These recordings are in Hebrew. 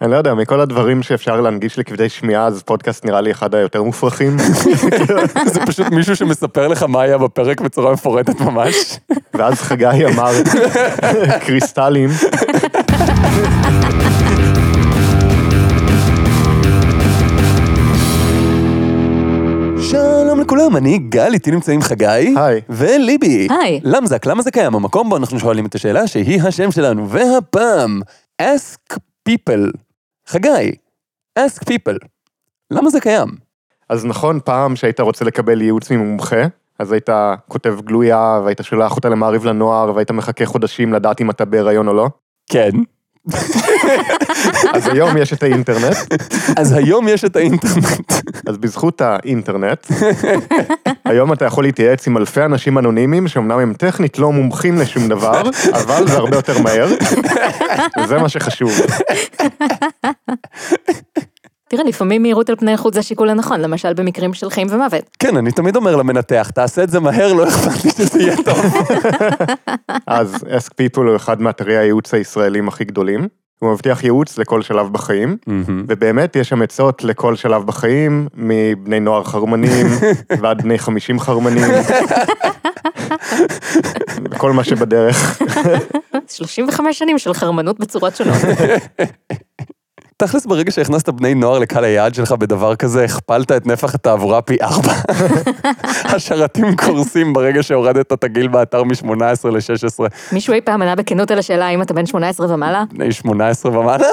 אני לא יודע, מכל הדברים שאפשר להנגיש לכבדי שמיעה, אז פודקאסט נראה לי אחד היותר מופרכים. זה פשוט מישהו שמספר לך מה היה בפרק בצורה מפורטת ממש. ואז חגי אמר, קריסטלים. שלום לכולם, אני גל, איתי נמצאים חגי. היי. וליבי. היי. למזק, למה זה קיים? המקום בו אנחנו שואלים את השאלה שהיא השם שלנו, והפעם, ask people. חגי, ask people. למה זה קיים? אז נכון, פעם שהיית רוצה לקבל ייעוץ ממומחה, אז היית כותב גלויה, והיית שולח אותה למעריב לנוער, והיית מחכה חודשים לדעת אם אתה בהיריון או לא. כן. אז היום יש את האינטרנט, אז היום יש את האינטרנט. אז בזכות האינטרנט, היום אתה יכול להתייעץ עם אלפי אנשים אנונימיים, שאומנם הם טכנית לא מומחים לשום דבר, אבל זה הרבה יותר מהר, וזה מה שחשוב. תראה, לפעמים מהירות על פני חוץ זה השיקול הנכון, למשל במקרים של חיים ומוות. כן, אני תמיד אומר למנתח, תעשה את זה מהר, לא אכפת לי שזה יהיה טוב. אז Ask People הוא אחד מאתרי הייעוץ הישראלים הכי גדולים. הוא מבטיח ייעוץ לכל שלב בחיים, ובאמת יש שם עצות לכל שלב בחיים, מבני נוער חרמנים ועד בני 50 חרמנים, וכל מה שבדרך. 35 שנים של חרמנות בצורות שונות. תכלס ברגע שהכנסת בני נוער לקהל היעד שלך בדבר כזה, הכפלת את נפח התעבורה פי ארבע. השרתים קורסים ברגע שהורדת את הגיל באתר מ-18 ל-16, מישהו אי פעם ענה בכנות על השאלה האם אתה בן 18 ומעלה? בני 18 ומעלה.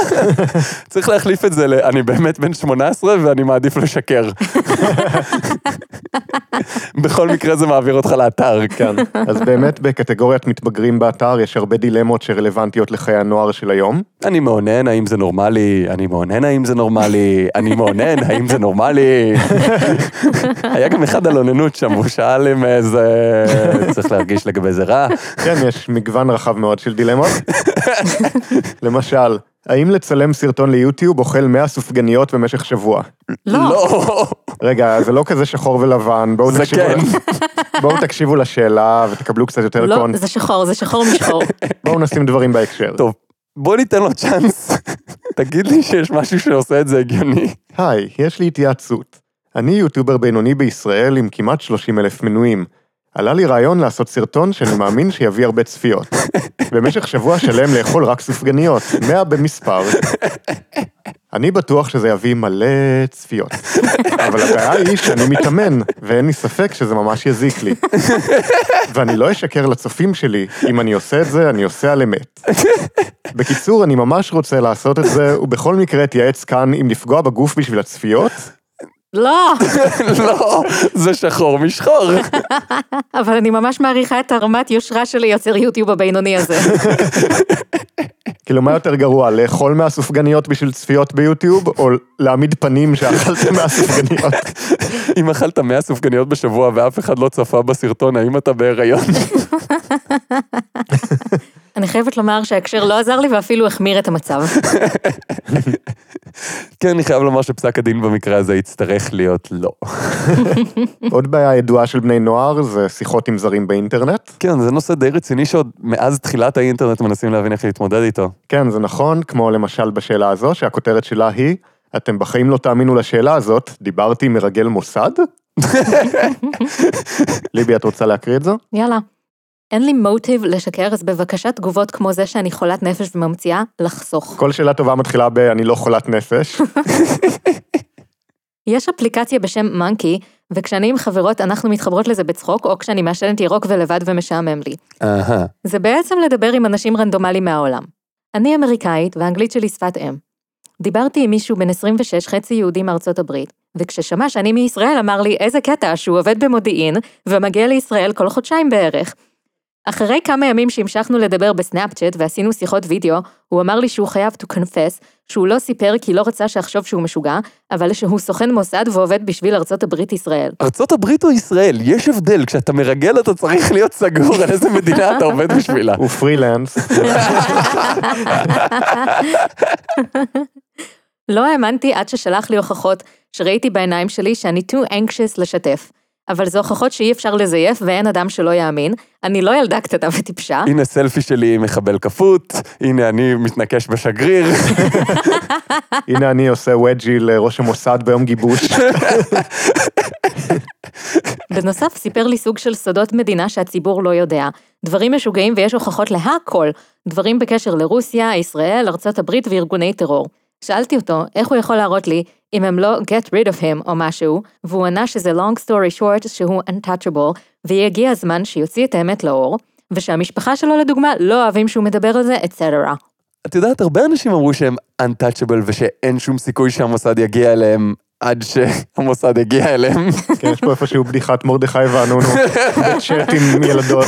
צריך להחליף את זה ל... אני באמת בן 18 ואני מעדיף לשקר. בכל מקרה זה מעביר אותך לאתר. כן. אז באמת בקטגוריית מתבגרים באתר יש הרבה דילמות שרלוונטיות לחיי הנוער של היום. אני מאונן, האם זה נורמלי? אני מאונן, האם זה נורמלי? אני מאונן, האם זה נורמלי? היה גם אחד על אוננות שם, הוא שאל אם איזה... צריך להרגיש לגבי זה רע. כן, יש מגוון רחב מאוד של דילמות. למשל, האם לצלם סרטון ליוטיוב אוכל 100 סופגניות במשך שבוע? לא. לא. רגע, זה לא כזה שחור ולבן, בואו זה תקשיבו, כן. בואו תקשיבו לשאלה ותקבלו קצת יותר לא, קונט. זה שחור, זה שחור משחור. בואו נשים דברים בהקשר. טוב, בוא ניתן לו צ'אנס. תגיד לי שיש משהו שעושה את זה הגיוני. היי, יש לי התייעצות. אני יוטיובר בינוני בישראל עם כמעט 30 אלף מנויים. עלה לי רעיון לעשות סרטון שאני מאמין שיביא הרבה צפיות. במשך שבוע שלם לאכול רק סופגניות, 100 במספר. אני בטוח שזה יביא מלא צפיות. אבל הבעיה היא שאני מתאמן, ואין לי ספק שזה ממש יזיק לי. ואני לא אשקר לצופים שלי, אם אני עושה את זה, אני עושה על אמת. בקיצור, אני ממש רוצה לעשות את זה, ובכל מקרה אתייעץ כאן אם לפגוע בגוף בשביל הצפיות, לא, לא, זה שחור משחור. אבל אני ממש מעריכה את הרמת יושרה של יוצר יוטיוב הבינוני הזה. כאילו מה יותר גרוע, לאכול מהסופגניות בשביל צפיות ביוטיוב, או להעמיד פנים שאכלתם מהסופגניות? אם אכלת 100 סופגניות בשבוע ואף אחד לא צפה בסרטון, האם אתה בהיריון? אני חייבת לומר שההקשר לא עזר לי ואפילו החמיר את המצב. כן, אני חייב לומר שפסק הדין במקרה הזה יצטרך להיות לא. עוד בעיה ידועה של בני נוער זה שיחות עם זרים באינטרנט. כן, זה נושא די רציני שעוד מאז תחילת האינטרנט מנסים להבין איך להתמודד איתו. כן, זה נכון, כמו למשל בשאלה הזו, שהכותרת שלה היא, אתם בחיים לא תאמינו לשאלה הזאת, דיברתי עם מרגל מוסד? ליבי, את רוצה להקריא את זו? יאללה. אין לי מוטיב לשקר, אז בבקשה תגובות כמו זה שאני חולת נפש וממציאה, לחסוך. כל שאלה טובה מתחילה ב- אני לא חולת נפש. יש אפליקציה בשם מונקי, וכשאני עם חברות אנחנו מתחברות לזה בצחוק, או כשאני מעשנת ירוק ולבד ומשעמם לי. אהה. זה בעצם לדבר עם אנשים רנדומליים מהעולם. אני אמריקאית, והאנגלית שלי שפת אם. דיברתי עם מישהו בן 26, חצי יהודי מארצות הברית, וכששמע שאני מישראל אמר לי איזה קטע שהוא עובד במודיעין, ומגיע לישראל כל חודשיים בערך. אחרי כמה ימים שהמשכנו לדבר בסנאפצ'אט ועשינו שיחות וידאו, הוא אמר לי שהוא חייב to confess, שהוא לא סיפר כי לא רצה שאחשוב שהוא משוגע, אבל שהוא סוכן מוסד ועובד בשביל ארצות הברית ישראל. ארצות הברית או ישראל? יש הבדל, כשאתה מרגל אתה צריך להיות סגור על איזה מדינה אתה עובד בשבילה. הוא פרילנס. לא האמנתי עד ששלח לי הוכחות שראיתי בעיניים שלי שאני too anxious לשתף. אבל זה הוכחות שאי אפשר לזייף ואין אדם שלא יאמין. אני לא ילדה קטנה וטיפשה. הנה סלפי שלי עם מחבל כפות, הנה אני מתנקש בשגריר. הנה אני עושה וג'י לראש המוסד ביום גיבוש. בנוסף, סיפר לי סוג של סודות מדינה שהציבור לא יודע. דברים משוגעים ויש הוכחות להכל. דברים בקשר לרוסיה, ישראל, ארצות הברית וארגוני טרור. שאלתי אותו איך הוא יכול להראות לי אם הם לא get rid of him או משהו, והוא ענה שזה long story short שהוא untouchable, ויגיע הזמן שיוציא את האמת לאור, ושהמשפחה שלו לדוגמה לא אוהבים שהוא מדבר על זה, אצטרה. את יודעת, הרבה אנשים אמרו שהם untouchable ושאין שום סיכוי שהמוסד יגיע אליהם עד שהמוסד יגיע אליהם. כן, יש פה איפשהו בדיחת מרדכי ואנונו, בצ'אט עם ילדות.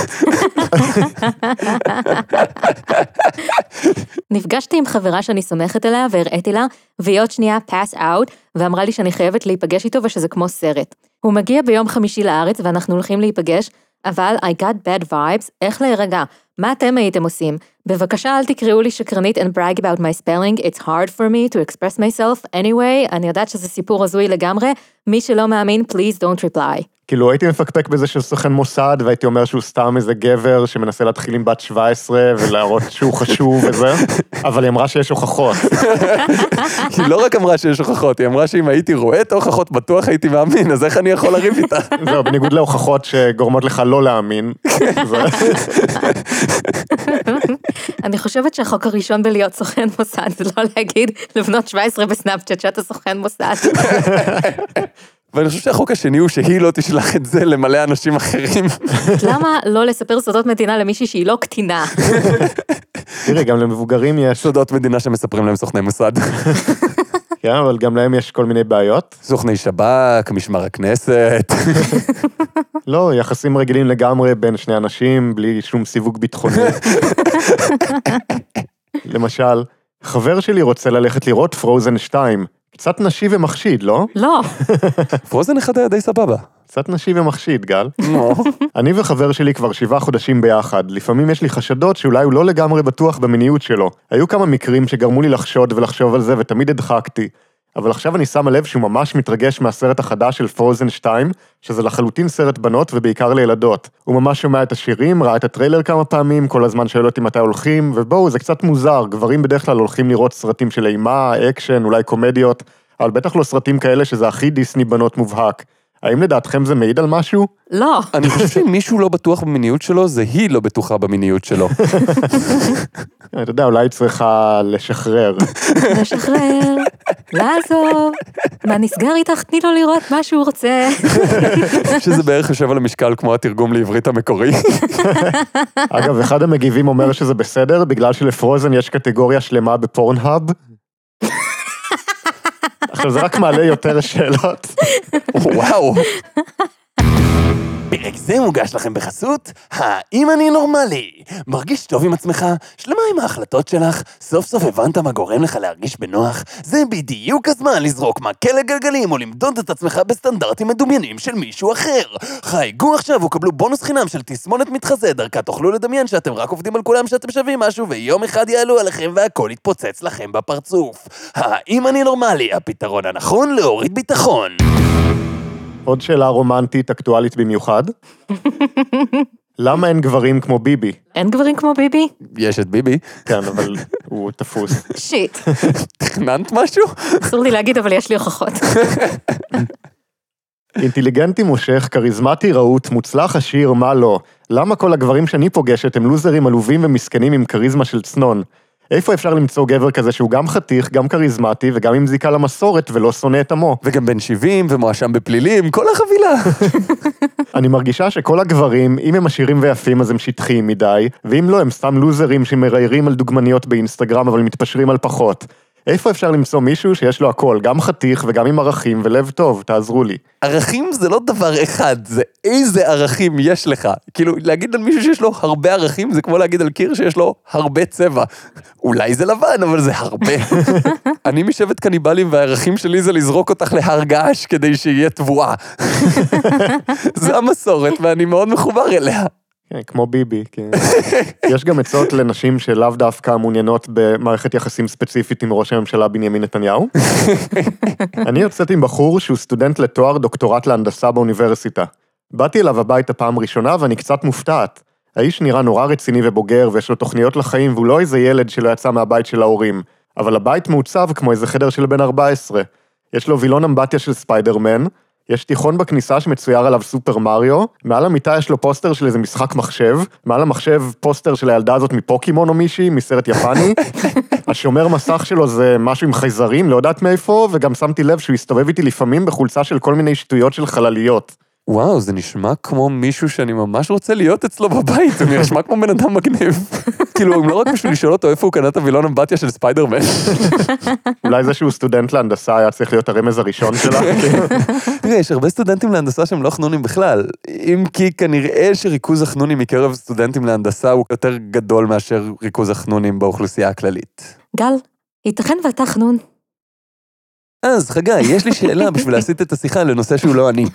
נפגשתי עם חברה שאני סומכת עליה והראיתי לה, והיא עוד שנייה pass out, ואמרה לי שאני חייבת להיפגש איתו ושזה כמו סרט. הוא מגיע ביום חמישי לארץ ואנחנו הולכים להיפגש, אבל I got bad vibes, איך להירגע? מה אתם הייתם עושים? בבקשה אל תקראו לי שקרנית and brag about my spelling, it's hard for me to express myself anyway, אני יודעת שזה סיפור הזוי לגמרי, מי שלא מאמין, please don't reply. כאילו הייתי מפקפק בזה שהוא סוכן מוסד, והייתי אומר שהוא סתם איזה גבר שמנסה להתחיל עם בת 17 ולהראות שהוא חשוב וזה, אבל היא אמרה שיש הוכחות. היא לא רק אמרה שיש הוכחות, היא אמרה שאם הייתי רואה את ההוכחות בטוח הייתי מאמין, אז איך אני יכול לריב איתה? זהו, בניגוד להוכחות שגורמות לך לא להאמין. זה- אני חושבת שהחוק הראשון בלהיות סוכן מוסד זה לא להגיד לבנות 17 בסנאפצ'אט שאתה סוכן מוסד. ואני חושב שהחוק השני הוא שהיא לא תשלח את זה למלא אנשים אחרים. למה לא לספר סודות מדינה למישהי שהיא לא קטינה? תראי, גם למבוגרים יש, סודות מדינה שמספרים להם סוכני מוסד. כן, אבל גם להם יש כל מיני בעיות. סוכני שב"כ, משמר הכנסת. לא, יחסים רגילים לגמרי בין שני אנשים, בלי שום סיווג ביטחוני. למשל, חבר שלי רוצה ללכת לראות פרוזן 2. קצת נשי ומחשיד, לא? לא. פרוזן אחד היה די סבבה. קצת נשי ומחשיד, גל. נו. אני וחבר שלי כבר שבעה חודשים ביחד. לפעמים יש לי חשדות שאולי הוא לא לגמרי בטוח במיניות שלו. היו כמה מקרים שגרמו לי לחשוד ולחשוב על זה, ותמיד הדחקתי. אבל עכשיו אני שמה לב שהוא ממש מתרגש מהסרט החדש של פרוזן 2, שזה לחלוטין סרט בנות ובעיקר לילדות. הוא ממש שומע את השירים, ראה את הטריילר כמה פעמים, כל הזמן שואל אותי מתי הולכים, ובואו, זה קצת מוזר, גברים בדרך כלל הולכים לראות סרטים של אימה, אקשן, אולי קומדיות, אבל בטח לא סרטים כאלה שזה הכי דיסני בנות מובהק. האם לדעתכם זה מעיד על משהו? לא. אני חושב שאם מישהו לא בטוח במיניות שלו, זה היא לא בטוחה במיניות שלו. אתה יודע, אולי היא צריכה לשחרר. לשחרר, לעזוב. מה נסגר איתך? תני לו לראות מה שהוא רוצה. שזה בערך יושב על המשקל כמו התרגום לעברית המקורי. אגב, אחד המגיבים אומר שזה בסדר, בגלל שלפרוזן יש קטגוריה שלמה בפורנהאב. עכשיו, זה רק מעלה יותר שאלות. וואו. פרק זה מוגש לכם בחסות, האם אני נורמלי? מרגיש טוב עם עצמך? שלמה עם ההחלטות שלך? סוף סוף הבנת מה גורם לך להרגיש בנוח? זה בדיוק הזמן לזרוק מקל לגלגלים או למדוד את עצמך בסטנדרטים מדומיינים של מישהו אחר. חייגו עכשיו וקבלו בונוס חינם של תסמונת מתחזה, דרכה תוכלו לדמיין שאתם רק עובדים על כולם שאתם שווים משהו, ויום אחד יעלו עליכם והכל יתפוצץ לכם בפרצוף. האם אני נורמלי? הפתרון הנכון להוריד ביטחון. עוד שאלה רומנטית אקטואלית במיוחד. למה אין גברים כמו ביבי? אין גברים כמו ביבי? יש את ביבי. כן, אבל הוא תפוס. שיט. תכננת משהו? אסור לי להגיד, אבל יש לי הוכחות. אינטליגנטי מושך, כריזמטי רהוט, מוצלח עשיר, מה לא? למה כל הגברים שאני פוגשת הם לוזרים עלובים ומסכנים עם כריזמה של צנון? איפה אפשר למצוא גבר כזה שהוא גם חתיך, גם כריזמטי וגם עם זיקה למסורת ולא שונא את עמו? וגם בן 70 ומואשם בפלילים, כל החבילה. אני מרגישה שכל הגברים, אם הם עשירים ויפים אז הם שטחיים מדי, ואם לא הם סתם לוזרים שמראיירים על דוגמניות באינסטגרם אבל מתפשרים על פחות. איפה אפשר למצוא מישהו שיש לו הכל, גם חתיך וגם עם ערכים ולב טוב, תעזרו לי. ערכים זה לא דבר אחד, זה איזה ערכים יש לך. כאילו, להגיד על מישהו שיש לו הרבה ערכים, זה כמו להגיד על קיר שיש לו הרבה צבע. אולי זה לבן, אבל זה הרבה. אני משבט קניבלים והערכים שלי זה לזרוק אותך להר געש כדי שיהיה תבואה. זה המסורת ואני מאוד מחובר אליה. כן, כמו ביבי, כן. יש גם עצות לנשים שלאו דווקא מעוניינות במערכת יחסים ספציפית עם ראש הממשלה בנימין נתניהו. אני יוצאת עם בחור שהוא סטודנט לתואר דוקטורט להנדסה באוניברסיטה. באתי אליו הביתה פעם ראשונה ואני קצת מופתעת. האיש נראה נורא רציני ובוגר ויש לו תוכניות לחיים והוא לא איזה ילד שלא יצא מהבית של ההורים. אבל הבית מעוצב כמו איזה חדר של בן 14. יש לו וילון אמבטיה של ספיידרמן, יש שטיחון בכניסה שמצויר עליו סופר מריו, מעל המיטה יש לו פוסטר של איזה משחק מחשב, מעל המחשב פוסטר של הילדה הזאת מפוקימון או מישהי, מסרט יפני, השומר מסך שלו זה משהו עם חייזרים, לא יודעת מאיפה, וגם שמתי לב שהוא הסתובב איתי לפעמים בחולצה של כל מיני שטויות של חלליות. וואו, זה נשמע כמו מישהו שאני ממש רוצה להיות אצלו בבית, הוא נשמע כמו בן אדם מגניב. כאילו, אם לא רק בשביל לשאול אותו איפה הוא קנה את הווילון אמבטיה של ספיידרמן. אולי זה שהוא סטודנט להנדסה היה צריך להיות הרמז הראשון שלה. תראה, יש הרבה סטודנטים להנדסה שהם לא חנונים בכלל. אם כי כנראה שריכוז החנונים מקרב סטודנטים להנדסה הוא יותר גדול מאשר ריכוז החנונים באוכלוסייה הכללית. גל, ייתכן ואתה חנון. אז חגי, יש לי שאלה בשביל להסיט את השיחה לנושא שהוא לא אני.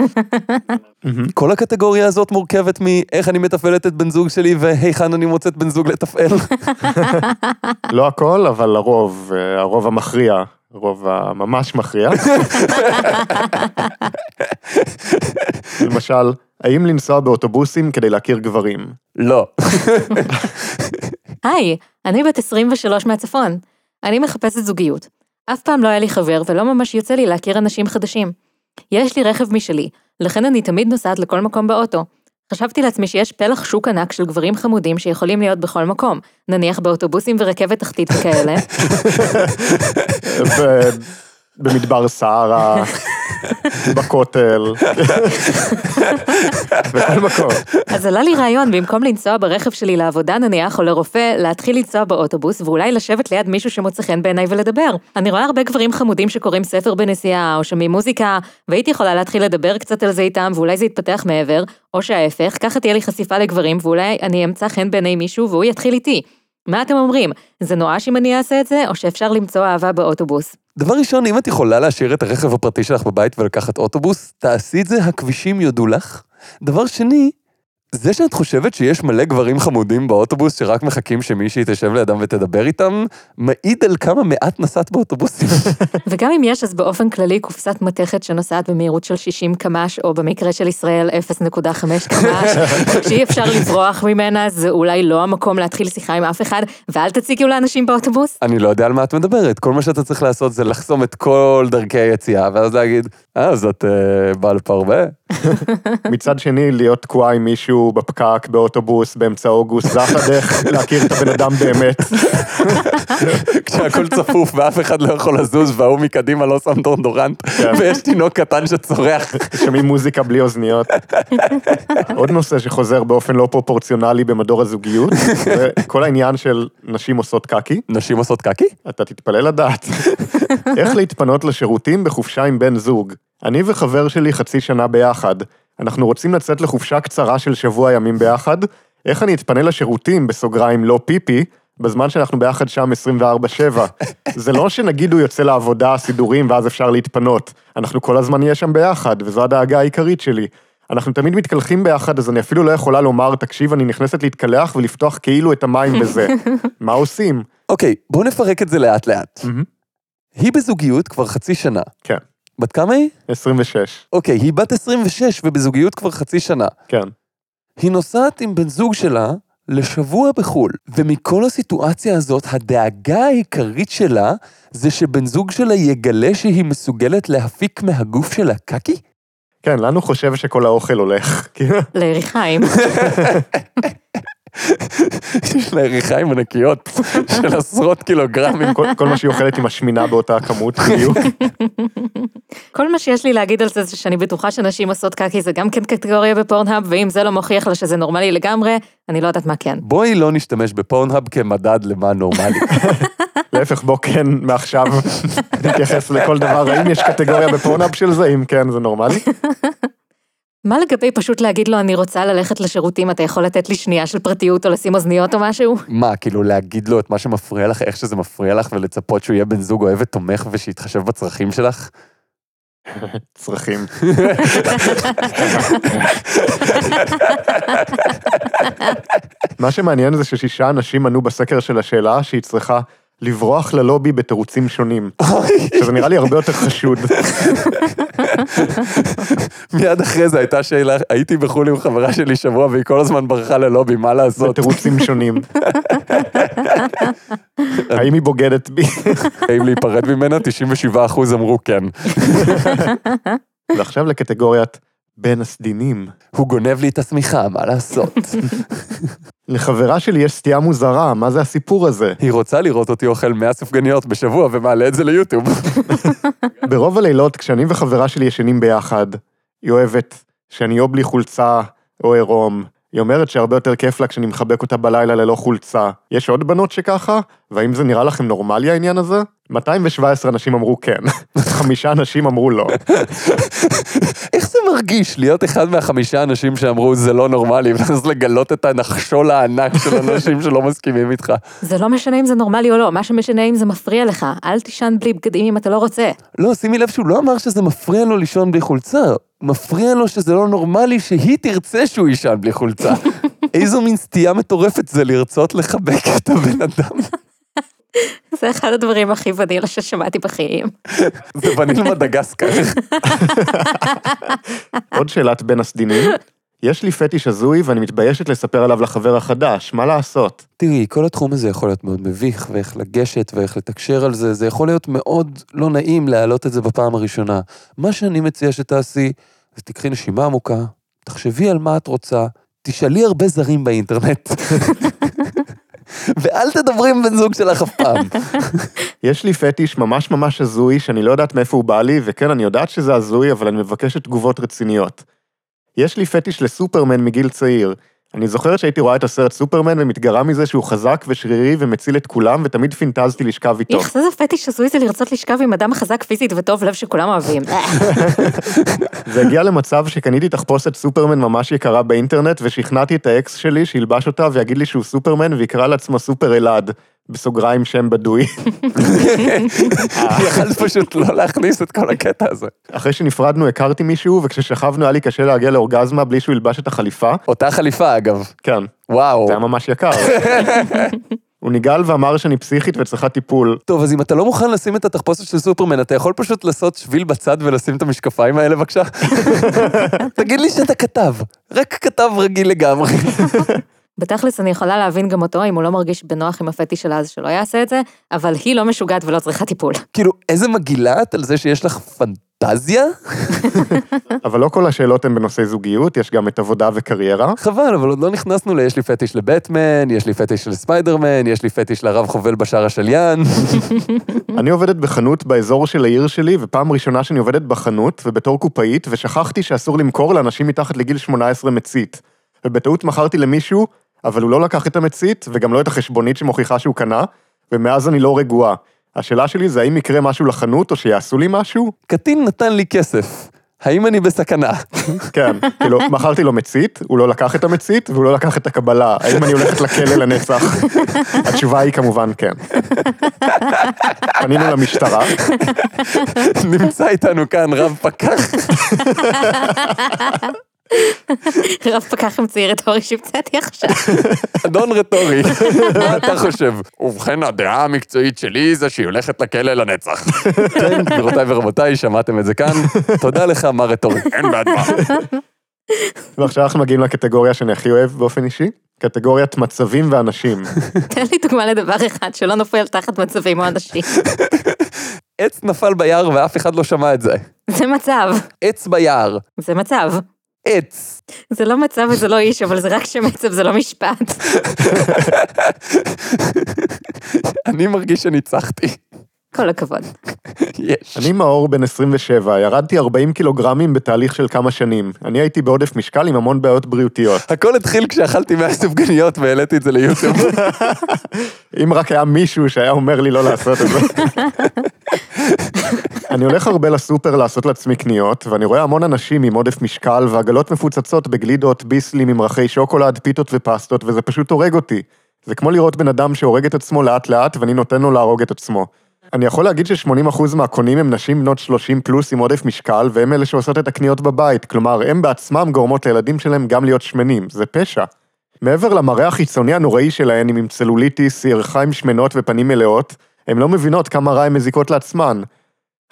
כל הקטגוריה הזאת מורכבת מאיך אני מתפעלת את בן זוג שלי והיכן אני מוצאת בן זוג לתפעל. לא הכל, אבל הרוב, אה, הרוב המכריע, הרוב הממש מכריע. למשל, האם לנסוע באוטובוסים כדי להכיר גברים? לא. היי, אני בת 23 מהצפון. אני מחפשת זוגיות. אף פעם לא היה לי חבר ולא ממש יוצא לי להכיר אנשים חדשים. יש לי רכב משלי, לכן אני תמיד נוסעת לכל מקום באוטו. חשבתי לעצמי שיש פלח שוק ענק של גברים חמודים שיכולים להיות בכל מקום, נניח באוטובוסים ורכבת תחתית וכאלה. במדבר סהרה, בכותל, בכל מקום. אז עלה לי רעיון, במקום לנסוע ברכב שלי לעבודה נניח, או לרופא, להתחיל לנסוע באוטובוס, ואולי לשבת ליד מישהו שמוצא חן בעיניי ולדבר. אני רואה הרבה גברים חמודים שקוראים ספר בנסיעה, או שומעים מוזיקה, והייתי יכולה להתחיל לדבר קצת על זה איתם, ואולי זה יתפתח מעבר, או שההפך, ככה תהיה לי חשיפה לגברים, ואולי אני אמצא חן בעיני מישהו והוא יתחיל איתי. מה אתם אומרים? זה נואש אם אני אעשה את זה, או שאפשר למצוא אהבה באוטובוס? דבר ראשון, אם את יכולה להשאיר את הרכב הפרטי שלך בבית ולקחת אוטובוס, תעשי את זה, הכבישים יודו לך. דבר שני, זה שאת חושבת שיש מלא גברים חמודים באוטובוס שרק מחכים שמישהי תשב לידם ותדבר איתם, מעיד על כמה מעט נסעת באוטובוסים. וגם אם יש, אז באופן כללי קופסת מתכת שנוסעת במהירות של 60 קמ"ש, או במקרה של ישראל 0.5 קמ"ש, שאי אפשר לברוח ממנה, זה אולי לא המקום להתחיל שיחה עם אף אחד, ואל תציגו לאנשים באוטובוס. אני לא יודע על מה את מדברת, כל מה שאתה צריך לעשות זה לחסום את כל דרכי היציאה, ואז להגיד, אה, אז את אה, באה לפה הרבה? מצד שני, להיות תקועה עם מישהו בפקק, באוטובוס, באמצע אוגוסט, זה אחלה דרך להכיר את הבן אדם באמת. כשהכל צפוף ואף אחד לא יכול לזוז וההוא מקדימה לא שם דורדורנט, כן. ויש תינוק קטן שצורח. שומעים מוזיקה בלי אוזניות. עוד נושא שחוזר באופן לא פרופורציונלי במדור הזוגיות, זה כל העניין של נשים עושות קקי. נשים עושות קקי? אתה תתפלא לדעת. איך להתפנות לשירותים בחופשה עם בן זוג? אני וחבר שלי חצי שנה ביחד. אנחנו רוצים לצאת לחופשה קצרה של שבוע ימים ביחד. איך אני אתפנה לשירותים, בסוגריים לא פיפי, בזמן שאנחנו ביחד שם 24/7. זה לא שנגיד הוא יוצא לעבודה, סידורים, ואז אפשר להתפנות. אנחנו כל הזמן נהיה שם ביחד, וזו הדאגה העיקרית שלי. אנחנו תמיד מתקלחים ביחד, אז אני אפילו לא יכולה לומר, תקשיב, אני נכנסת להתקלח ולפתוח כאילו את המים בזה. מה עושים? אוקיי, בואו נפרק את זה לאט לאט. היא בזוגיות כבר חצי שנה. כן, בת כמה היא? 26, אוקיי, היא בת 26 ובזוגיות כבר חצי שנה. כן. היא נוסעת עם בן זוג שלה לשבוע בחו"ל, ומכל הסיטואציה הזאת, הדאגה העיקרית שלה זה שבן זוג שלה יגלה שהיא מסוגלת להפיק מהגוף שלה קקי? כן, לנו חושב שכל האוכל הולך. ליריחיים. יש לה יריחיים ענקיות של עשרות קילוגרמים. כל, כל מה שהיא אוכלת עם השמינה באותה כמות בדיוק. כל מה שיש לי להגיד על זה זה שאני בטוחה שנשים עושות קקי זה גם כן קטגוריה בפורנהאב, ואם זה לא מוכיח לה שזה נורמלי לגמרי, אני לא יודעת מה כן. בואי לא נשתמש בפורנהאב כמדד למה נורמלי. להפך, בוא כן, מעכשיו נתייחס לכל דבר, האם יש קטגוריה בפורנאפ של זה? אם כן, זה נורמלי. מה לגבי פשוט להגיד לו אני רוצה ללכת לשירותים, אתה יכול לתת לי שנייה של פרטיות או לשים אוזניות או משהו? מה, כאילו להגיד לו את מה שמפריע לך, איך שזה מפריע לך, ולצפות שהוא יהיה בן זוג אוהב ותומך ושיתחשב בצרכים שלך? צרכים. מה שמעניין זה ששישה אנשים ענו בסקר של השאלה שהיא צריכה לברוח ללובי בתירוצים שונים. שזה נראה לי הרבה יותר חשוד. מיד אחרי זה הייתה שאלה, הייתי בחו"ל עם חברה שלי שבוע והיא כל הזמן ברחה ללובי, מה לעשות? בתירוצים שונים. האם היא בוגדת בי? האם להיפרד ממנה? 97% אמרו כן. ועכשיו לקטגוריית בין הסדינים. הוא גונב לי את השמיכה, מה לעשות? לחברה שלי יש סטייה מוזרה, מה זה הסיפור הזה? היא רוצה לראות אותי אוכל 100 סופגניות בשבוע ומעלה את זה ליוטיוב. ברוב הלילות, כשאני וחברה שלי ישנים ביחד, היא אוהבת שאני או בלי חולצה או עירום. היא אומרת שהרבה יותר כיף לה כשאני מחבק אותה בלילה ללא חולצה. יש עוד בנות שככה? והאם זה נראה לכם נורמלי העניין הזה? 217 אנשים אמרו כן, חמישה אנשים אמרו לא. איך זה מרגיש להיות אחד מהחמישה אנשים שאמרו זה לא נורמלי, ואז לגלות את הנחשול הענק של אנשים שלא מסכימים איתך? זה לא משנה אם זה נורמלי או לא, מה שמשנה אם זה מפריע לך. אל תישן בלי בגדים אם אתה לא רוצה. לא, שימי לב שהוא לא אמר שזה מפריע לו לישון בלי חולצה, מפריע לו שזה לא נורמלי שהיא תרצה שהוא יישן בלי חולצה. איזו מין סטייה מטורפת זה לרצות לחבק את הבן אדם. זה אחד הדברים הכי ונילה ששמעתי בחיים. זה וניל מדגסקר. עוד שאלת בין הסדינים, יש לי פטיש הזוי ואני מתביישת לספר עליו לחבר החדש, מה לעשות? תראי, כל התחום הזה יכול להיות מאוד מביך, ואיך לגשת ואיך לתקשר על זה, זה יכול להיות מאוד לא נעים להעלות את זה בפעם הראשונה. מה שאני מציע שתעשי, זה תקחי נשימה עמוקה, תחשבי על מה את רוצה, תשאלי הרבה זרים באינטרנט. ואל תדברי עם בן זוג שלך אף פעם. יש לי פטיש ממש ממש הזוי, שאני לא יודעת מאיפה הוא בא לי, וכן, אני יודעת שזה הזוי, אבל אני מבקשת תגובות רציניות. יש לי פטיש לסופרמן מגיל צעיר. אני זוכרת שהייתי רואה את הסרט סופרמן ומתגרה מזה שהוא חזק ושרירי ומציל את כולם, ותמיד פינטזתי לשכב איתו. איך זה פטיש הזוי זה לרצות לשכב עם אדם חזק פיזית וטוב לב שכולם אוהבים. זה הגיע למצב שקניתי תחפושת סופרמן ממש יקרה באינטרנט, ושכנעתי את האקס שלי שילבש אותה ויגיד לי שהוא סופרמן ויקרא לעצמו סופר אלעד. בסוגריים שם בדוי. יכלת פשוט לא להכניס את כל הקטע הזה. אחרי שנפרדנו הכרתי מישהו, וכששכבנו היה לי קשה להגיע לאורגזמה בלי שהוא ילבש את החליפה. אותה חליפה אגב. כן, וואו. זה היה ממש יקר. הוא ניגל ואמר שאני פסיכית וצריכה טיפול. טוב, אז אם אתה לא מוכן לשים את התחפושת של סופרמן, אתה יכול פשוט לעשות שביל בצד ולשים את המשקפיים האלה בבקשה? תגיד לי שאתה כתב, רק כתב רגיל לגמרי. בתכלס אני יכולה להבין גם אותו, אם הוא לא מרגיש בנוח עם הפטיש שלה, אז שלא יעשה את זה, אבל היא לא משוגעת ולא צריכה טיפול. כאילו, איזה מגעילה את על זה שיש לך פנטזיה? אבל לא כל השאלות הן בנושא זוגיות, יש גם את עבודה וקריירה. חבל, אבל עוד לא נכנסנו ל... יש לי פטיש לבטמן, יש לי פטיש לספיידרמן, יש לי פטיש לרב חובל בשער השליין. אני עובדת בחנות באזור של העיר שלי, ופעם ראשונה שאני עובדת בחנות, ובתור קופאית, ושכחתי שאסור למכור לאנשים מתחת לגיל 18 מצית. ובטעות מכרתי למישהו, אבל הוא לא לקח את המצית, וגם לא את החשבונית שמוכיחה שהוא קנה, ומאז אני לא רגועה. השאלה שלי זה האם יקרה משהו לחנות, או שיעשו לי משהו? קטין נתן לי כסף. האם אני בסכנה? כן, כאילו, מכרתי לו מצית, הוא לא לקח את המצית, והוא לא לקח את הקבלה. האם אני הולכת לכלא לנצח? התשובה היא כמובן כן. פנינו למשטרה, נמצא איתנו כאן רב פקח. רב פקח המציא רטורי שהמצאתי עכשיו. אדון רטורי, מה אתה חושב? ובכן, הדעה המקצועית שלי זה שהיא הולכת לכלא לנצח. כן, גבירותיי ורבותיי, שמעתם את זה כאן. תודה לך, מר רטורי. אין בעד מה. ועכשיו אנחנו מגיעים לקטגוריה שאני הכי אוהב באופן אישי, קטגוריית מצבים ואנשים. תן לי דוגמה לדבר אחד שלא נופל תחת מצבים או אנשים. עץ נפל ביער ואף אחד לא שמע את זה. זה מצב, עץ ביער. זה מצב. עץ. זה לא מצב וזה לא איש, אבל זה רק שם עצב, זה לא משפט. אני מרגיש שניצחתי. כל הכבוד. יש. אני מאור בן 27, ירדתי 40 קילוגרמים בתהליך של כמה שנים. אני הייתי בעודף משקל עם המון בעיות בריאותיות. הכל התחיל כשאכלתי 100 סופגניות והעליתי את זה ליוטיוב. אם רק היה מישהו שהיה אומר לי לא לעשות את זה. אני הולך הרבה לסופר לעשות לעצמי קניות, ואני רואה המון אנשים עם עודף משקל ועגלות מפוצצות בגלידות, ביסלים, ממרחי שוקולד, פיתות ופסטות, וזה פשוט הורג אותי. זה כמו לראות בן אדם שהורג את עצמו לאט לאט, ואני נותן לו להרוג את עצמו. אני יכול להגיד ש-80% מהקונים הם נשים בנות 30 פלוס עם עודף משקל, והם אלה שעושות את הקניות בבית, כלומר, הם בעצמם גורמות לילדים שלהם גם להיות שמנים, זה פשע. מעבר למראה החיצוני הנוראי שלהן, עם צלוליטיס, ירכיים שמנות ופנים מלאות, הן לא מבינות כמה רע הן מזיקות לעצמן.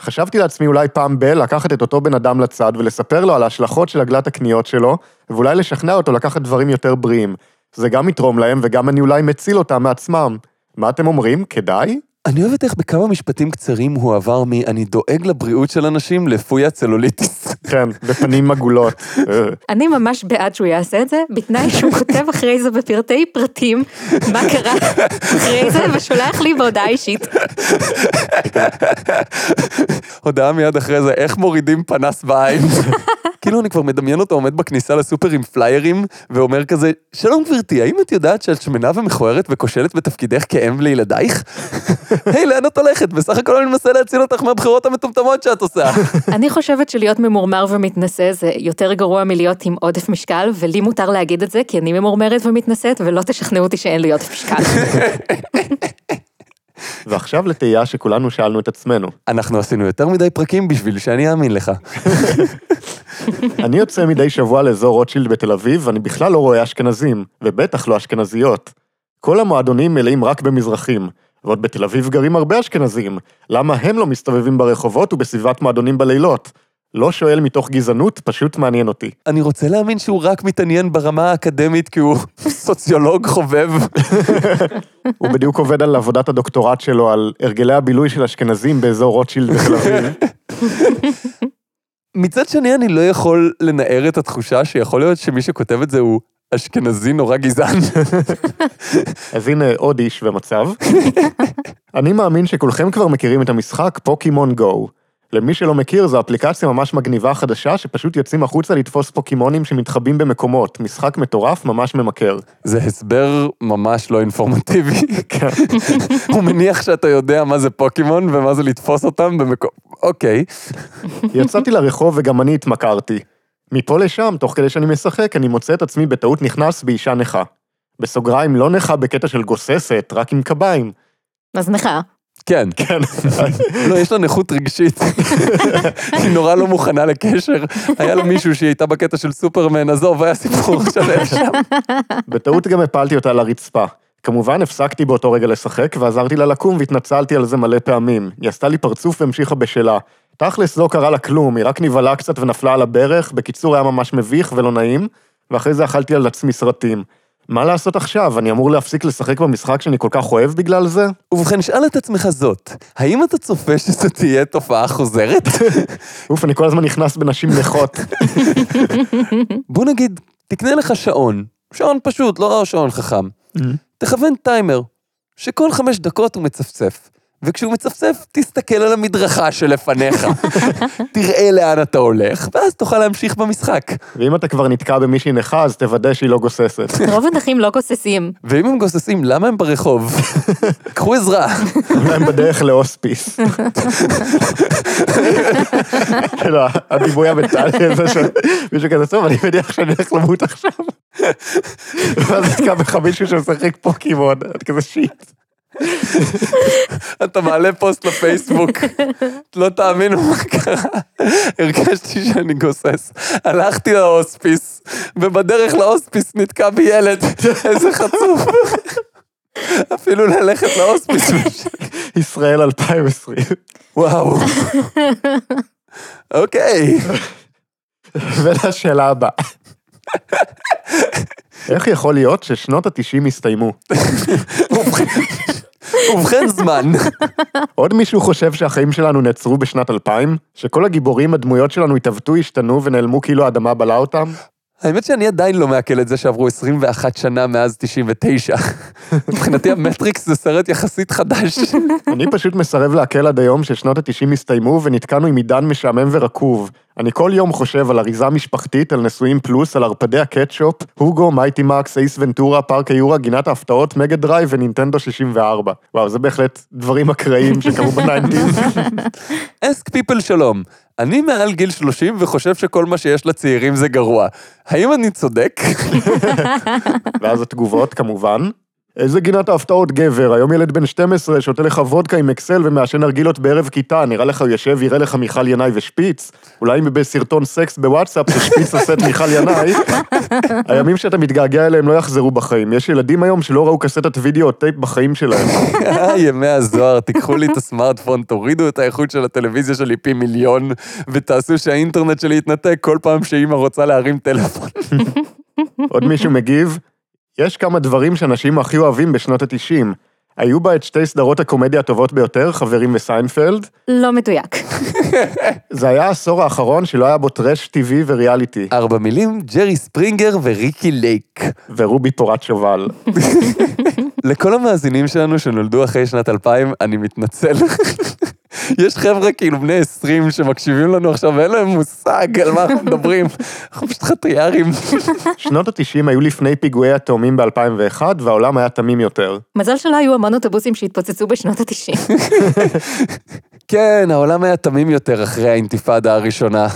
חשבתי לעצמי אולי פעם ב- לקחת את אותו בן אדם לצד ולספר לו על ההשלכות של עגלת הקניות שלו, ואולי לשכנע אותו לקחת דברים יותר בריאים. זה גם יתרום להם וגם אני אולי מציל אותם מעצמם. מה אתם אומרים? כדאי? אני אוהבת איך בכמה משפטים קצרים הוא עבר מ- אני דואג לבריאות של אנשים לפויה צלוליטיס. כן, בפנים עגולות. אני ממש בעד שהוא יעשה את זה, בתנאי שהוא כותב אחרי זה בפרטי פרטים מה קרה אחרי זה, ושולח לי בהודעה אישית. הודעה מיד אחרי זה, איך מורידים פנס בעין. כאילו אני כבר מדמיין אותו עומד בכניסה לסופר עם פליירים, ואומר כזה, שלום גברתי, האם את יודעת שאת שמנה ומכוערת וכושלת בתפקידך כאם לילדייך? היי, לאן את הולכת? בסך הכל אני מנסה להציל אותך מהבחירות המטומטמות שאת עושה. אני חושבת שלהיות ממורמר ומתנשא זה יותר גרוע מלהיות עם עודף משקל, ולי מותר להגיד את זה, כי אני ממורמרת ומתנשאת, ולא תשכנעו אותי שאין לי עודף משקל. ועכשיו לתהייה שכולנו שאלנו את עצמנו. אנחנו עשינו יותר מדי פרקים בשביל שאני אאמין לך. אני יוצא מדי שבוע לאזור רוטשילד בתל אביב, ואני בכלל לא רואה אשכנזים, ובטח לא אשכנזיות. כל המועדונים מלאים רק במזרחים, ועוד בתל אביב גרים הרבה אשכנזים. למה הם לא מסתובבים ברחובות ובסביבת מועדונים בלילות? לא שואל מתוך גזענות, פשוט מעניין אותי. אני רוצה להאמין שהוא רק מתעניין ברמה האקדמית כי הוא סוציולוג חובב. הוא בדיוק עובד על עבודת הדוקטורט שלו, על הרגלי הבילוי של אשכנזים באזור רוטשילד בתל אביב. מצד שני, אני לא יכול לנער את התחושה שיכול להיות שמי שכותב את זה הוא אשכנזי נורא גזען. אז הנה עוד איש ומצב. אני מאמין שכולכם כבר מכירים את המשחק פוקימון גו. למי שלא מכיר, זו אפליקציה ממש מגניבה חדשה, שפשוט יוצאים החוצה לתפוס פוקימונים שמתחבאים במקומות. משחק מטורף, ממש ממכר. זה הסבר ממש לא אינפורמטיבי. כן. הוא מניח שאתה יודע מה זה פוקימון ומה זה לתפוס אותם במקום... אוקיי. יצאתי לרחוב וגם אני התמכרתי. מפה לשם, תוך כדי שאני משחק, אני מוצא את עצמי בטעות נכנס באישה נכה. בסוגריים, לא נכה בקטע של גוססת, רק עם קביים. אז נכה. כן. כן. לא, יש לה נכות רגשית. היא נורא לא מוכנה לקשר. היה לה מישהו שהיא הייתה בקטע של סופרמן, עזוב, היה סיפור שלם שם. בטעות גם הפלתי אותה לרצפה. כמובן, הפסקתי באותו רגע לשחק, ועזרתי לה לקום והתנצלתי על זה מלא פעמים. היא עשתה לי פרצוף והמשיכה בשלה. תכלס לא קרה לה כלום, היא רק נבהלה קצת ונפלה על הברך, בקיצור היה ממש מביך ולא נעים, ואחרי זה אכלתי על עצמי סרטים. מה לעשות עכשיו? אני אמור להפסיק לשחק במשחק שאני כל כך אוהב בגלל זה? ובכן, שאל את עצמך זאת, האם אתה צופה שזו תהיה תופעה חוזרת? אוף, אני כל הזמן נכנס בנשים נכות. בוא נגיד, תקנה לך שעון, שעון פשוט, לא שעון חכם. תכוון טיימר, שכל חמש דקות הוא מצפצף. וכשהוא מצפצף, תסתכל על המדרכה שלפניך. תראה לאן אתה הולך, ואז תוכל להמשיך במשחק. ואם אתה כבר נתקע במישהי נכה, אז תוודא שהיא לא גוססת. רוב הנכים לא גוססים. ואם הם גוססים, למה הם ברחוב? קחו עזרה. אולי הם בדרך להוספיס. כאילו, הדימוי המנטלי הזה של מישהו כזה, טוב, אני מניח שאני הולך למות עכשיו. ואז נתקע בך מישהו שמשחק פוקימון, את כזה שיט. אתה מעלה פוסט לפייסבוק, לא תאמינו מה קרה. הרגשתי שאני גוסס. הלכתי להוספיס, ובדרך להוספיס נתקע בי ילד. איזה חצוף. אפילו ללכת להוספיס. ישראל 2020. וואו. אוקיי. ולשאלה הבאה. איך יכול להיות ששנות ה-90 הסתיימו? ובכן זמן. עוד מישהו חושב שהחיים שלנו נעצרו בשנת 2000? שכל הגיבורים, הדמויות שלנו התעוותו, השתנו ונעלמו כאילו האדמה בלעה אותם? האמת שאני עדיין לא מעכל את זה שעברו 21 שנה מאז 99. מבחינתי המטריקס זה סרט יחסית חדש. אני פשוט מסרב לעכל עד היום ששנות ה-90 הסתיימו ונתקענו עם עידן משעמם ורקוב. אני כל יום חושב על אריזה משפחתית, על נשואים פלוס, על ערפדי הקטשופ, הוגו, מייטי מקס, אייס ונטורה, פארק היורה, גינת ההפתעות, מגה דרייב ונינטנדו 64. וואו, זה בהחלט דברים אקראיים שקרו ב nineties. Ask People שלום, אני מעל גיל 30 וחושב שכל מה שיש לצעירים זה גרוע. האם אני צודק? ואז התגובות, כמובן. איזה גינת ההפתעות גבר, היום ילד בן 12 שותה לך וודקה עם XL ומעשן נרגילות בערב כיתה, נראה לך הוא יושב, יראה לך מיכל ינאי ושפיץ? אולי אם בסרטון סקס בוואטסאפ ששפיץ עושה את מיכל ינאי? הימים שאתה מתגעגע אליהם לא יחזרו בחיים. יש ילדים היום שלא ראו קסטת וידאו או טייפ בחיים שלהם. אה, ימי הזוהר, תיקחו לי את הסמארטפון, תורידו את האיכות של הטלוויזיה שלי פי מיליון, ותעשו שהאינטרנט שלי יתנתק כל פעם שאימא רוצה להרים טלפון. עוד מישהו מגיב? יש כמה דברים שאנשים הכי אוהבים בשנות ה-90. היו בה את שתי סדרות הקומדיה הטובות ביותר, חברים וסיינפלד. לא מדויק. זה היה העשור האחרון שלא היה בו טרש טבעי וריאליטי. ארבע מילים, ג'רי ספרינגר וריקי לייק. ורובי פורת שובל. לכל המאזינים שלנו שנולדו אחרי שנת 2000, אני מתנצל. יש חבר'ה כאילו בני 20 שמקשיבים לנו עכשיו ואין להם מושג על מה אנחנו מדברים. אנחנו פשוט חטריארים. שנות ה-90 היו לפני פיגועי התאומים ב-2001, והעולם היה תמים יותר. מזל שלא היו המון אוטובוסים שהתפוצצו בשנות ה-90. כן, העולם היה תמים יותר אחרי האינתיפאדה הראשונה.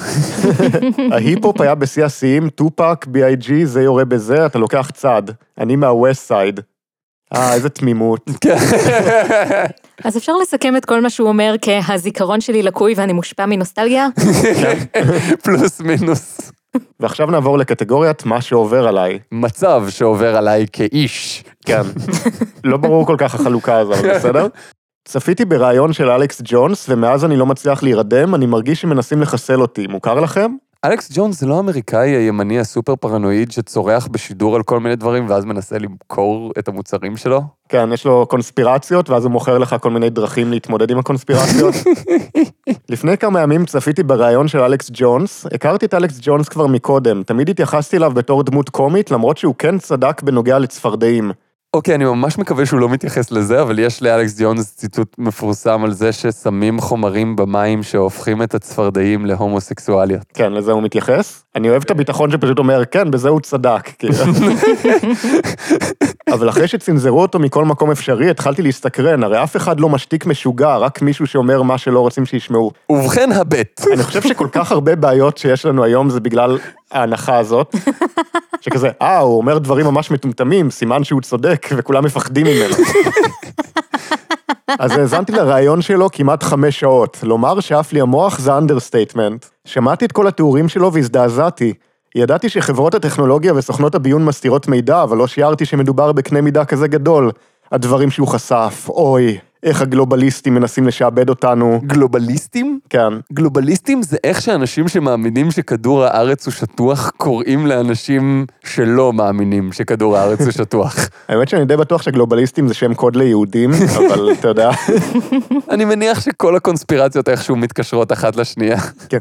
ההיפ-הופ היה בשיא השיאים, טופק, B.I.G, זה יורה בזה, אתה לוקח צד. אני מה-West Side. אה, איזה תמימות. כן. אז אפשר לסכם את כל מה שהוא אומר כהזיכרון שלי לקוי ואני מושפע מנוסטלגיה? פלוס מינוס. ועכשיו נעבור לקטגוריית מה שעובר עליי. מצב שעובר עליי כאיש. כן. לא ברור כל כך החלוקה הזו, אבל בסדר? צפיתי בריאיון של אלכס ג'ונס, ומאז אני לא מצליח להירדם, אני מרגיש שמנסים לחסל אותי. מוכר לכם? אלכס ג'ונס זה לא האמריקאי הימני הסופר פרנואיד שצורח בשידור על כל מיני דברים ואז מנסה למכור את המוצרים שלו? כן, יש לו קונספירציות, ואז הוא מוכר לך כל מיני דרכים להתמודד עם הקונספירציות. לפני כמה ימים צפיתי בריאיון של אלכס ג'ונס, הכרתי את אלכס ג'ונס כבר מקודם, תמיד התייחסתי אליו בתור דמות קומית, למרות שהוא כן צדק בנוגע לצפרדעים. אוקיי, אני ממש מקווה שהוא לא מתייחס לזה, אבל יש לאלכס ג'ונס ציטוט מפורסם על זה ששמים חומרים במים שהופכים את הצפרדעים להומוסקסואליות. כן, לזה הוא מתייחס. אני אוהב את הביטחון שפשוט אומר, כן, בזה הוא צדק, כאילו. אבל אחרי שצנזרו אותו מכל מקום אפשרי, התחלתי להסתקרן, הרי אף אחד לא משתיק משוגע, רק מישהו שאומר מה שלא רוצים שישמעו. ובכן הבט. אני חושב שכל כך הרבה בעיות שיש לנו היום זה בגלל ההנחה הזאת, שכזה, אה, הוא אומר דברים ממש מטומטמים, סימן שהוא צודק, וכולם מפחדים ממנו. אז האזנתי לראיון שלו כמעט חמש שעות. לומר שעף לי המוח זה understatement. שמעתי את כל התיאורים שלו והזדעזעתי. ידעתי שחברות הטכנולוגיה וסוכנות הביון מסתירות מידע, אבל לא שיערתי שמדובר בקנה מידה כזה גדול. הדברים שהוא חשף, אוי, איך הגלובליסטים מנסים לשעבד אותנו. גלובליסטים? כן. גלובליסטים זה איך שאנשים שמאמינים שכדור הארץ הוא שטוח קוראים לאנשים שלא מאמינים שכדור הארץ הוא שטוח. האמת שאני די בטוח שגלובליסטים זה שם קוד ליהודים, אבל אתה יודע, אני מניח שכל הקונספירציות איכשהו מתקשרות אחת לשנייה. כן.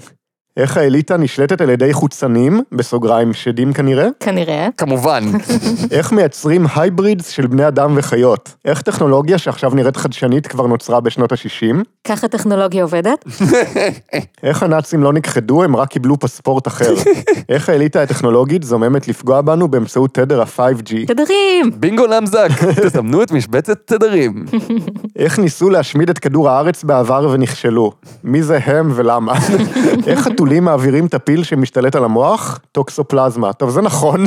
איך האליטה נשלטת על ידי חוצנים, בסוגריים שדים כנראה? כנראה. כמובן. איך מייצרים הייברידס של בני אדם וחיות? איך טכנולוגיה שעכשיו נראית חדשנית כבר נוצרה בשנות ה-60? ככה טכנולוגיה עובדת? איך הנאצים לא נכחדו, הם רק קיבלו פספורט אחר? איך האליטה הטכנולוגית זוממת לפגוע בנו באמצעות תדר ה-5G? תדרים! בינגו למזק, תסמנו את משבצת תדרים. איך ניסו להשמיד את כדור הארץ בעבר ונכשלו? מי זה הם ולמה? איך חתולים מעבירים את הפיל שמשתלט על המוח? טוקסופלזמה. טוב, זה נכון.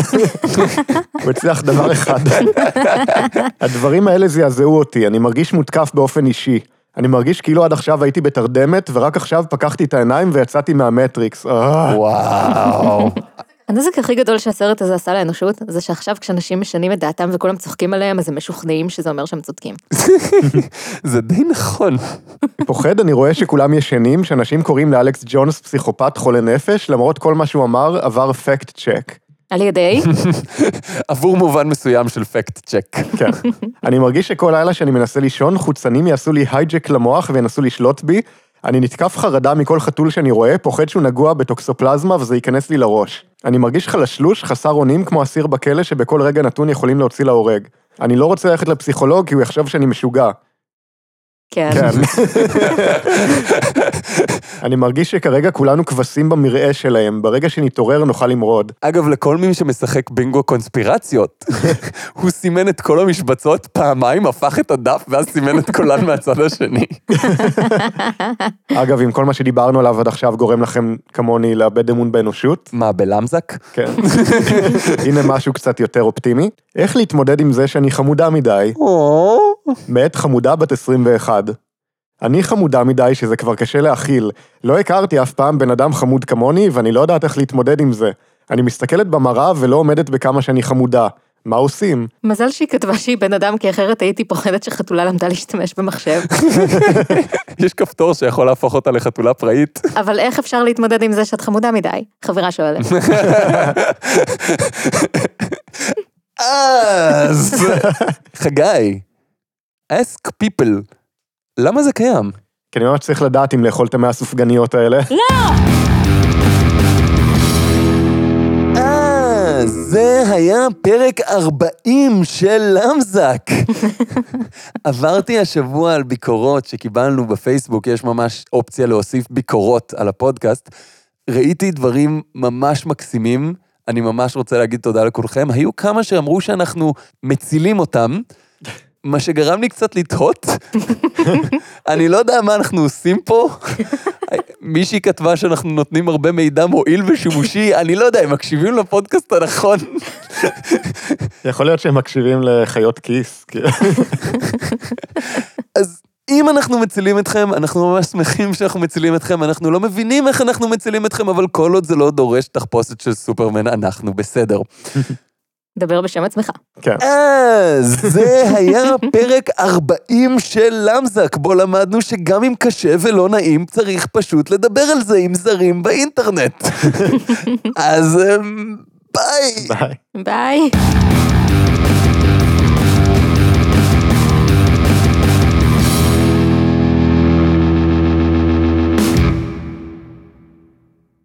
הוא הצליח דבר אחד. הדברים האלה זעזעו אותי, אני מרגיש מותקף באופן אישי. אני מרגיש כאילו עד עכשיו הייתי בתרדמת, ורק עכשיו פקחתי את העיניים ויצאתי מהמטריקס. אה. וואו. הנזק הכי גדול שהסרט הזה עשה לאנושות, זה שעכשיו כשאנשים משנים את דעתם וכולם צוחקים עליהם, אז הם משוכנעים שזה אומר שהם צודקים. זה די נכון. פוחד, אני רואה שכולם ישנים, שאנשים קוראים לאלכס ג'ונס פסיכופת חולה נפש, למרות כל מה שהוא אמר עבר פקט צ'ק. על ידי? עבור מובן מסוים של פקט צ'ק. כן. אני מרגיש שכל לילה שאני מנסה לישון, חוצנים יעשו לי הייג'ק למוח וינסו לשלוט בי. אני נתקף חרדה מכל חתול שאני רואה, פוחד שהוא נגוע בטוקסופלזמה וזה ייכנס לי לראש. אני מרגיש חלשלוש, חסר אונים כמו אסיר בכלא שבכל רגע נתון יכולים להוציא להורג. אני לא רוצה ללכת לפסיכולוג כי הוא יחשוב שאני משוגע. כן. כן. אני מרגיש שכרגע כולנו כבשים במרעה שלהם, ברגע שנתעורר נוכל למרוד. אגב, לכל מי שמשחק בינגו קונספירציות, הוא סימן את כל המשבצות פעמיים, הפך את הדף, ואז סימן את כולן מהצד השני. אגב, אם כל מה שדיברנו עליו עד עכשיו גורם לכם, כמוני, לאבד אמון באנושות, מה, בלמזק? כן. הנה משהו קצת יותר אופטימי. איך להתמודד עם זה שאני חמודה מדי, מאת חמודה בת 21. אני חמודה מדי שזה כבר קשה להכיל. לא הכרתי אף פעם בן אדם חמוד כמוני, ואני לא יודעת איך להתמודד עם זה. אני מסתכלת במראה ולא עומדת בכמה שאני חמודה. מה עושים? מזל שהיא כתבה שהיא בן אדם, כי אחרת הייתי פוחדת שחתולה למדה להשתמש במחשב. יש כפתור שיכול להפוך אותה לחתולה פראית. אבל איך אפשר להתמודד עם זה שאת חמודה מדי? חברה שואלת. אז, חגי, ask people, למה זה קיים? כי אני ממש צריך לדעת אם לאכול את המאה הסופגניות האלה. אה, זה היה פרק 40 של למזק. עברתי השבוע על ביקורות שקיבלנו בפייסבוק, יש ממש אופציה להוסיף ביקורות על הפודקאסט. ראיתי דברים ממש מקסימים, אני ממש רוצה להגיד תודה לכולכם. היו כמה שאמרו שאנחנו מצילים אותם, מה שגרם לי קצת לתהות. אני לא יודע מה אנחנו עושים פה. מישהי כתבה שאנחנו נותנים הרבה מידע מועיל ושימושי, אני לא יודע, הם מקשיבים לפודקאסט הנכון. יכול להיות שהם מקשיבים לחיות כיס. כאילו. אז אם אנחנו מצילים אתכם, אנחנו ממש שמחים שאנחנו מצילים אתכם, אנחנו לא מבינים איך אנחנו מצילים אתכם, אבל כל עוד זה לא דורש תחפושת של סופרמן, אנחנו בסדר. דבר בשם עצמך. כן. אז זה היה פרק 40 של למזק, בו למדנו שגם אם קשה ולא נעים, צריך פשוט לדבר על זה עם זרים באינטרנט. אז אמ, ביי. ביי. ביי.